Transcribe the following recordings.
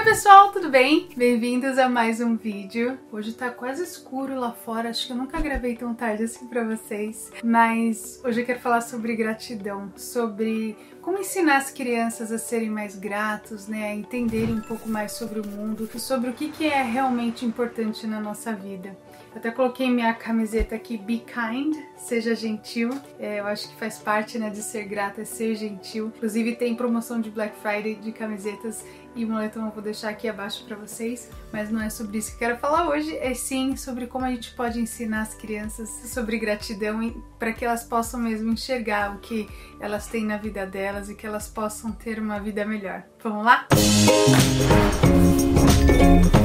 Oi pessoal, tudo bem? Bem-vindos a mais um vídeo. Hoje tá quase escuro lá fora, acho que eu nunca gravei tão tarde assim pra vocês. Mas hoje eu quero falar sobre gratidão, sobre como ensinar as crianças a serem mais gratos, né, a entenderem um pouco mais sobre o mundo, sobre o que, que é realmente importante na nossa vida. Até coloquei minha camiseta aqui, Be Kind, seja gentil. É, eu acho que faz parte né, de ser grata, é ser gentil. Inclusive tem promoção de Black Friday de camisetas e moletom eu vou deixar aqui abaixo para vocês. Mas não é sobre isso que eu quero falar hoje, é sim sobre como a gente pode ensinar as crianças sobre gratidão para que elas possam mesmo enxergar o que elas têm na vida delas e que elas possam ter uma vida melhor. Vamos lá? Música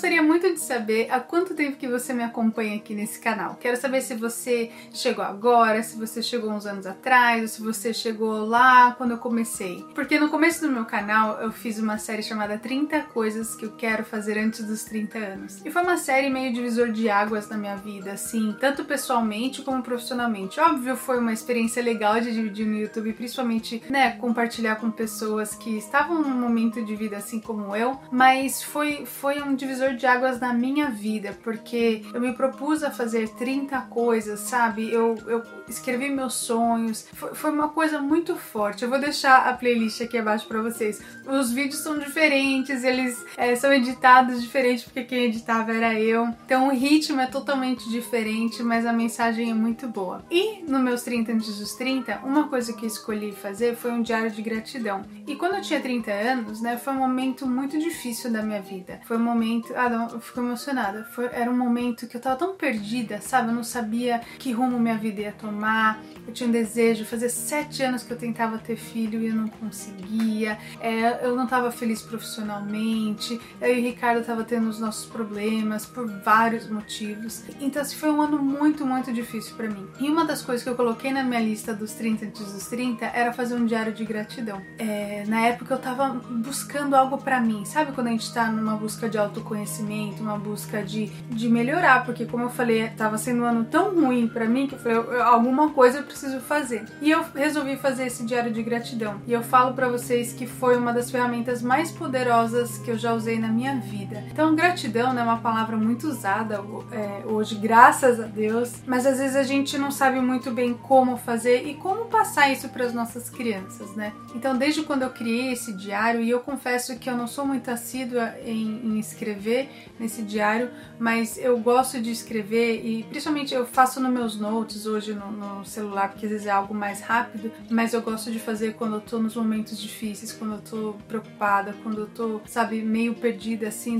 gostaria muito de saber há quanto tempo que você me acompanha aqui nesse canal. Quero saber se você chegou agora, se você chegou uns anos atrás, ou se você chegou lá quando eu comecei. Porque no começo do meu canal eu fiz uma série chamada 30 coisas que eu quero fazer antes dos 30 anos. E foi uma série meio divisor de águas na minha vida, assim, tanto pessoalmente como profissionalmente. Óbvio, foi uma experiência legal de dividir no YouTube, principalmente, né, compartilhar com pessoas que estavam num momento de vida assim como eu, mas foi foi um divisor divisor de águas na minha vida, porque eu me propus a fazer 30 coisas, sabe? Eu, eu escrevi meus sonhos, foi, foi uma coisa muito forte. Eu vou deixar a playlist aqui abaixo para vocês. Os vídeos são diferentes, eles é, são editados diferente porque quem editava era eu. Então o ritmo é totalmente diferente, mas a mensagem é muito boa. E no meus 30 antes dos 30, uma coisa que escolhi fazer foi um diário de gratidão. E quando eu tinha 30 anos, né, foi um momento muito difícil da minha vida. Foi um momento. Ah, não, eu fico emocionada. Foi, era um momento que eu tava tão perdida, sabe? Eu não sabia que rumo minha vida ia tomar. Eu tinha um desejo. Fazia sete anos que eu tentava ter filho e eu não conseguia. É, eu não tava feliz profissionalmente. Eu e o Ricardo tava tendo os nossos problemas por vários motivos. Então, assim, foi um ano muito, muito difícil para mim. E uma das coisas que eu coloquei na minha lista dos 30 antes dos 30 era fazer um diário de gratidão. É, na época eu tava buscando algo para mim. Sabe quando a gente tá numa busca de autoconhecimento? uma busca de, de melhorar, porque como eu falei, estava sendo um ano tão ruim para mim que eu falei, alguma coisa eu preciso fazer. E eu resolvi fazer esse diário de gratidão. E eu falo para vocês que foi uma das ferramentas mais poderosas que eu já usei na minha vida. Então, gratidão né, é uma palavra muito usada é, hoje, graças a Deus, mas às vezes a gente não sabe muito bem como fazer e como passar isso para as nossas crianças, né? Então, desde quando eu criei esse diário, e eu confesso que eu não sou muito assídua em, em escrever escrever nesse diário, mas eu gosto de escrever e principalmente eu faço nos meus notes hoje no, no, celular, porque às vezes é algo mais rápido, mas eu gosto de fazer quando eu tô nos momentos difíceis, quando eu tô preocupada, quando eu tô, sabe, meio perdida assim,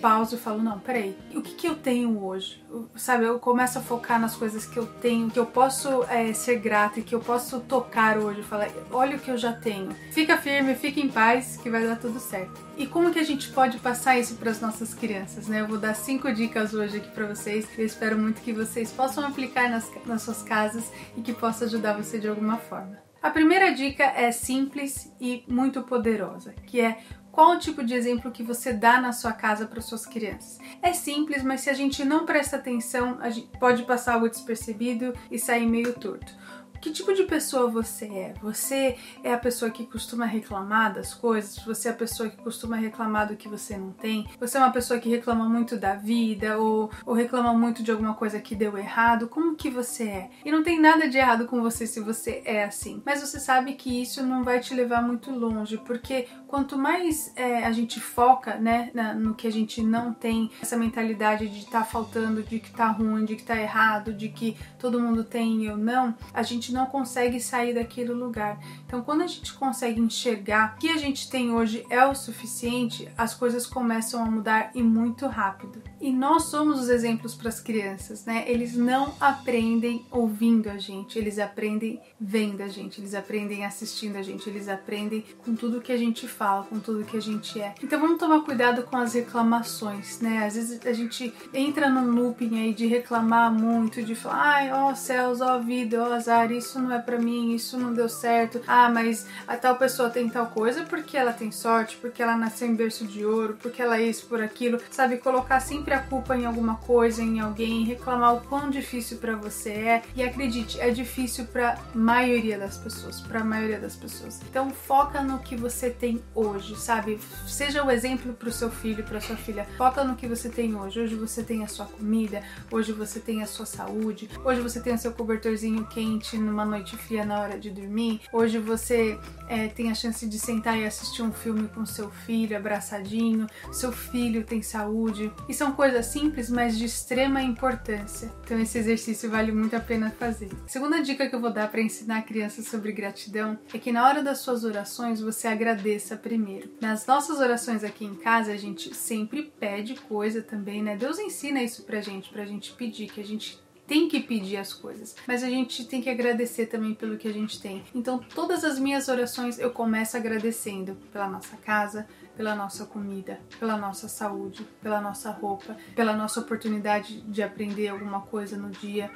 pauso e falo, não, peraí, o que, que eu tenho hoje? Sabe, eu começo a focar nas coisas que eu tenho, que eu posso é, ser grata e que eu posso tocar hoje. Falar, olha o que eu já tenho. Fica firme, fica em paz, que vai dar tudo certo. E como que a gente pode passar isso para as nossas crianças, né? Eu vou dar cinco dicas hoje aqui para vocês. Eu espero muito que vocês possam aplicar nas, nas suas casas e que possa ajudar você de alguma forma. A primeira dica é simples e muito poderosa, que é qual o tipo de exemplo que você dá na sua casa para suas crianças? É simples, mas se a gente não presta atenção, a gente pode passar algo despercebido e sair meio torto. Que tipo de pessoa você é? Você é a pessoa que costuma reclamar das coisas? Você é a pessoa que costuma reclamar do que você não tem? Você é uma pessoa que reclama muito da vida ou, ou reclama muito de alguma coisa que deu errado? Como que você é? E não tem nada de errado com você se você é assim. Mas você sabe que isso não vai te levar muito longe, porque quanto mais é, a gente foca, né, na, no que a gente não tem, essa mentalidade de estar tá faltando, de que tá ruim, de que tá errado, de que todo mundo tem e eu não, a gente não consegue sair daquele lugar. Então, quando a gente consegue enxergar que a gente tem hoje é o suficiente, as coisas começam a mudar e muito rápido. E nós somos os exemplos para as crianças, né? Eles não aprendem ouvindo a gente, eles aprendem vendo a gente, eles aprendem assistindo a gente, eles aprendem com tudo que a gente fala, com tudo que a gente é. Então vamos tomar cuidado com as reclamações, né? Às vezes a gente entra num looping aí de reclamar muito, de falar, ai, ó céus, ó vida, ó azar, isso não é para mim, isso não deu certo. Ah, mas a tal pessoa tem tal coisa porque ela tem sorte, porque ela nasceu em berço de ouro, porque ela é isso por aquilo, sabe? Colocar sempre sempre a culpa em alguma coisa, em alguém, reclamar o quão difícil para você é. E acredite, é difícil para maioria das pessoas, para a maioria das pessoas. Então foca no que você tem hoje, sabe? Seja o exemplo para o seu filho, para sua filha. Foca no que você tem hoje. Hoje você tem a sua comida, hoje você tem a sua saúde, hoje você tem o seu cobertorzinho quente numa noite fria na hora de dormir. Hoje você é, tem a chance de sentar e assistir um filme com seu filho abraçadinho. Seu filho tem saúde. E são coisas simples, mas de extrema importância. Então esse exercício vale muito a pena fazer. Segunda dica que eu vou dar para ensinar a criança sobre gratidão é que na hora das suas orações você agradeça primeiro. Nas nossas orações aqui em casa a gente sempre pede coisa também, né? Deus ensina isso pra gente, pra gente pedir, que a gente tem que pedir as coisas, mas a gente tem que agradecer também pelo que a gente tem. Então, todas as minhas orações eu começo agradecendo pela nossa casa, pela nossa comida, pela nossa saúde, pela nossa roupa, pela nossa oportunidade de aprender alguma coisa no dia,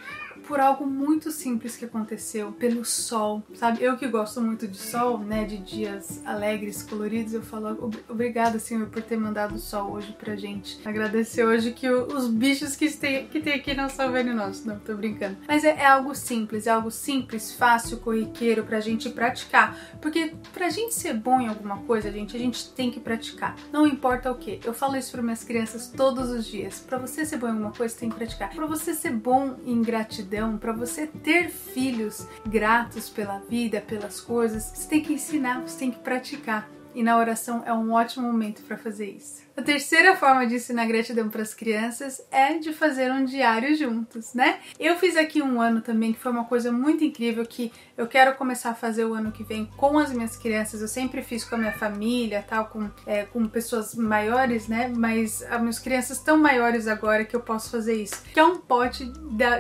por algo muito simples que aconteceu, pelo sol, sabe? Eu que gosto muito de sol, né, de dias alegres, coloridos, eu falo obrigada, Senhor, por ter mandado o sol hoje pra gente. Agradecer hoje que os bichos que tem, que tem aqui não são venenosos, não, tô brincando. Mas é, é algo simples, é algo simples, fácil, corriqueiro pra gente praticar, porque pra gente ser bom em alguma coisa, gente, a gente tem que praticar. Não importa o que. Eu falo isso para minhas crianças todos os dias. Para você ser bom em alguma coisa, tem que praticar. Para você ser bom em gratidão, para você ter filhos gratos pela vida, pelas coisas, você tem que ensinar, você tem que praticar. E na oração é um ótimo momento para fazer isso. A terceira forma de ensinar gratidão para as crianças é de fazer um diário juntos, né? Eu fiz aqui um ano também que foi uma coisa muito incrível que eu quero começar a fazer o ano que vem com as minhas crianças. Eu sempre fiz com a minha família, tal, com, é, com pessoas maiores, né? Mas as minhas crianças estão maiores agora que eu posso fazer isso. Que é um pote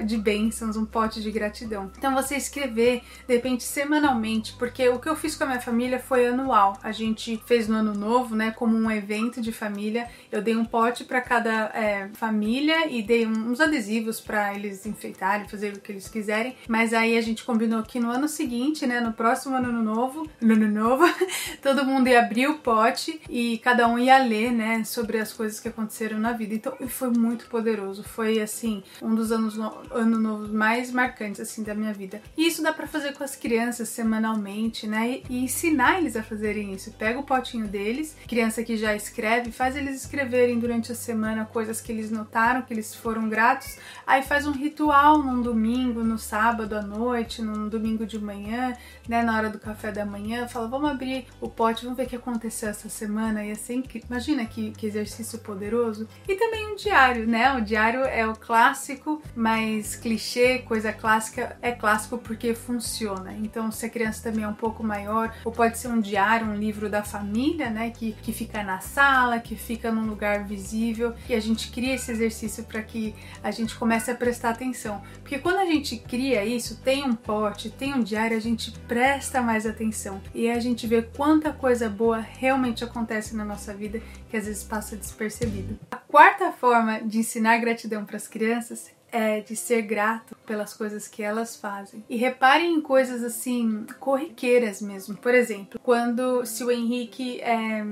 de bênçãos, um pote de gratidão. Então você escrever, de repente, semanalmente, porque o que eu fiz com a minha família foi anual. A gente fez no ano novo, né? Como um evento de família. Eu dei um pote para cada é, família e dei uns adesivos para eles enfeitarem, fazer o que eles quiserem. Mas aí a gente combinou que no ano seguinte, né, no próximo ano novo, no ano novo, todo mundo ia abrir o pote e cada um ia ler, né, sobre as coisas que aconteceram na vida. Então, foi muito poderoso. Foi assim, um dos anos no ano novos mais marcantes assim da minha vida. E isso dá para fazer com as crianças semanalmente, né? E, e ensinar eles a fazerem isso. Pega o potinho deles, criança que já escreve, faz eles escreverem durante a semana coisas que eles notaram, que eles foram gratos. Aí faz um ritual num domingo, no sábado à noite, num domingo de manhã, né, na hora do café da manhã, fala, vamos abrir o pote, vamos ver o que aconteceu essa semana, e assim, imagina que, que exercício poderoso. E também um diário, né, o diário é o clássico, mas clichê, coisa clássica, é clássico porque funciona. Então, se a criança também é um pouco maior, ou pode ser um diário, um livro da família, né, que, que fica na sala, que fica num lugar visível, e a gente cria esse exercício para que a gente comece a prestar atenção. Porque quando a gente cria isso, tem um pote, tem um diário, a gente presta mais atenção e a gente vê quanta coisa boa realmente acontece na nossa vida que às vezes passa despercebido. A quarta forma de ensinar gratidão para as crianças é de ser grato pelas coisas que elas fazem. E reparem em coisas assim, corriqueiras mesmo. Por exemplo, quando se o Henrique é,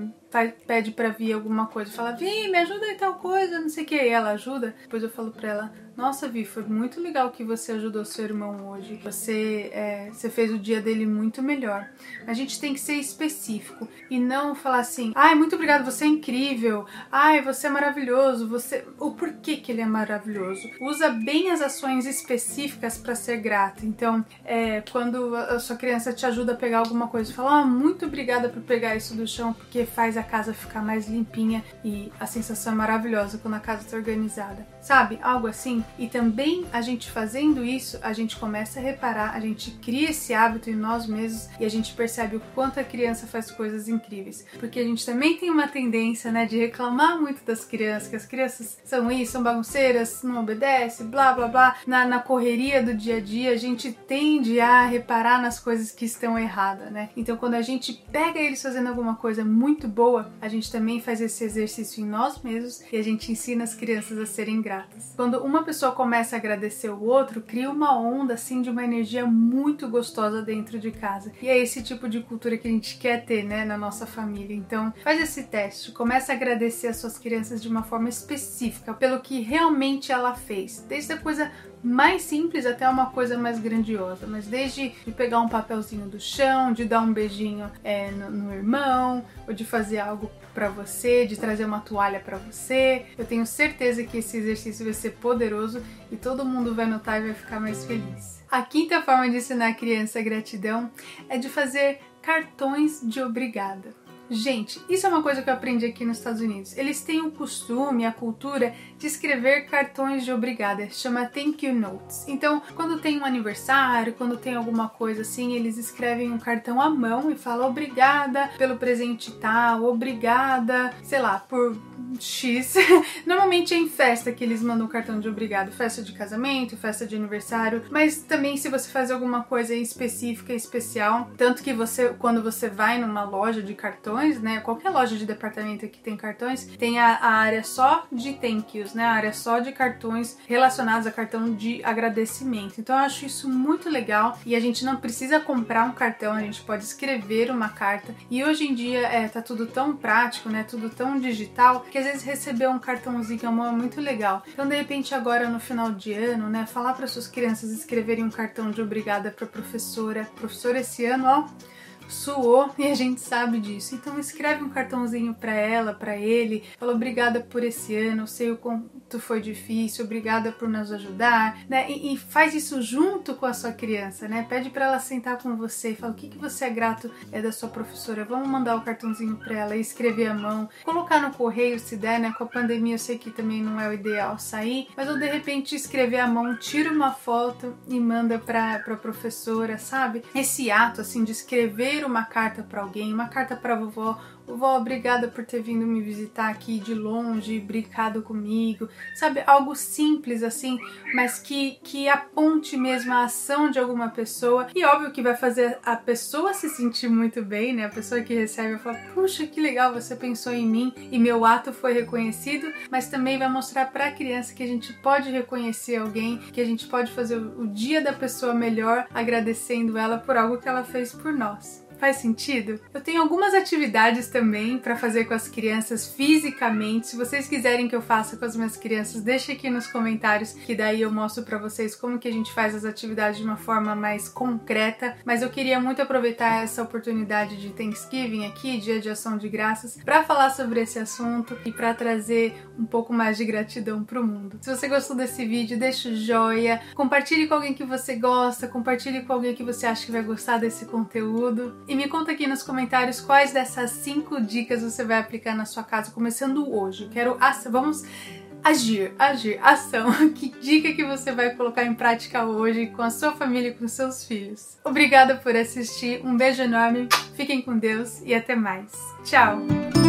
pede para vir alguma coisa, fala, Vi, me ajuda em tal coisa, não sei o que, e ela ajuda, depois eu falo pra ela, nossa, Vi, foi muito legal que você ajudou seu irmão hoje. Você, é, você fez o dia dele muito melhor. A gente tem que ser específico e não falar assim, ai, muito obrigado, você é incrível, ai, você é maravilhoso, você. O porquê que ele é maravilhoso. Usa bem as ações específicas para ser grato. Então, é, quando a sua criança te ajuda a pegar alguma coisa, fala, ah, muito obrigada por pegar isso do chão, porque faz a casa ficar mais limpinha e a sensação é maravilhosa quando a casa está organizada. Sabe? Algo assim. E também a gente fazendo isso, a gente começa a reparar, a gente cria esse hábito em nós mesmos e a gente percebe o quanto a criança faz coisas incríveis. Porque a gente também tem uma tendência, né, de reclamar muito das crianças, que as crianças são isso, são bagunceiras, não obedecem, blá blá blá. Na, na correria do dia a dia, a gente tende a reparar nas coisas que estão erradas, né? Então quando a gente pega eles fazendo alguma coisa muito boa, boa, a gente também faz esse exercício em nós mesmos e a gente ensina as crianças a serem gratas. Quando uma pessoa começa a agradecer o outro, cria uma onda assim de uma energia muito gostosa dentro de casa. E é esse tipo de cultura que a gente quer ter, né, na nossa família. Então, faz esse teste, começa a agradecer as suas crianças de uma forma específica pelo que realmente ela fez, desde a coisa mais simples até uma coisa mais grandiosa, mas desde de pegar um papelzinho do chão, de dar um beijinho é, no, no irmão, ou de fazer algo para você, de trazer uma toalha para você. Eu tenho certeza que esse exercício vai ser poderoso e todo mundo vai notar e vai ficar mais feliz. A quinta forma de ensinar a criança a gratidão é de fazer cartões de obrigada. Gente, isso é uma coisa que eu aprendi aqui nos Estados Unidos. Eles têm o costume, a cultura de escrever cartões de obrigada, chama thank you notes. Então, quando tem um aniversário, quando tem alguma coisa assim, eles escrevem um cartão à mão e falam obrigada pelo presente tal, obrigada, sei lá, por X. Normalmente é em festa que eles mandam cartão de obrigado, festa de casamento, festa de aniversário, mas também se você faz alguma coisa específica, especial, tanto que você quando você vai numa loja de cartões cartões, né? Qualquer loja de departamento que tem cartões, tem a, a, área só de thank yous, né? A área só de cartões relacionados a cartão de agradecimento. Então eu acho isso muito legal e a gente não precisa comprar um cartão, a gente pode escrever uma carta. E hoje em dia é, tá tudo tão prático, né? Tudo tão digital que às vezes receber um cartãozinho é muito legal. Então de repente agora no final de ano, né? Falar para suas crianças escreverem um cartão de obrigada para professora. Professora esse ano, ó suou e a gente sabe disso. Então escreve um cartãozinho para ela, para ele, fala obrigada por esse ano, sei o quanto foi difícil, obrigada por nos ajudar, né? E, e faz isso junto com a sua criança, né? Pede para ela sentar com você e fala o que, que você é grato é da sua professora. Vamos mandar o cartãozinho para ela e escrever a mão, colocar no correio se der, né? Com a pandemia eu sei que também não é o ideal sair, mas ou de repente escrever a mão, tira uma foto e manda para para professora, sabe? Esse ato assim de escrever escrever uma carta para alguém, uma carta para vovó. Vovó, obrigada por ter vindo me visitar aqui de longe, brincado comigo. Sabe, algo simples assim, mas que, que aponte mesmo a ação de alguma pessoa. E óbvio que vai fazer a pessoa se sentir muito bem, né? A pessoa que recebe vai falar: Puxa, que legal, você pensou em mim e meu ato foi reconhecido. Mas também vai mostrar para a criança que a gente pode reconhecer alguém, que a gente pode fazer o dia da pessoa melhor agradecendo ela por algo que ela fez por nós. Faz sentido? Eu tenho algumas atividades também para fazer com as crianças fisicamente. Se vocês quiserem que eu faça com as minhas crianças, deixe aqui nos comentários que daí eu mostro para vocês como que a gente faz as atividades de uma forma mais concreta. Mas eu queria muito aproveitar essa oportunidade de Thanksgiving aqui, Dia de Ação de Graças, para falar sobre esse assunto e para trazer um pouco mais de gratidão para o mundo. Se você gostou desse vídeo, deixa o joia, compartilhe com alguém que você gosta, compartilhe com alguém que você acha que vai gostar desse conteúdo. E me conta aqui nos comentários quais dessas cinco dicas você vai aplicar na sua casa, começando hoje. quero. Vamos agir, agir, ação. Que dica que você vai colocar em prática hoje com a sua família e com seus filhos? Obrigada por assistir, um beijo enorme, fiquem com Deus e até mais. Tchau!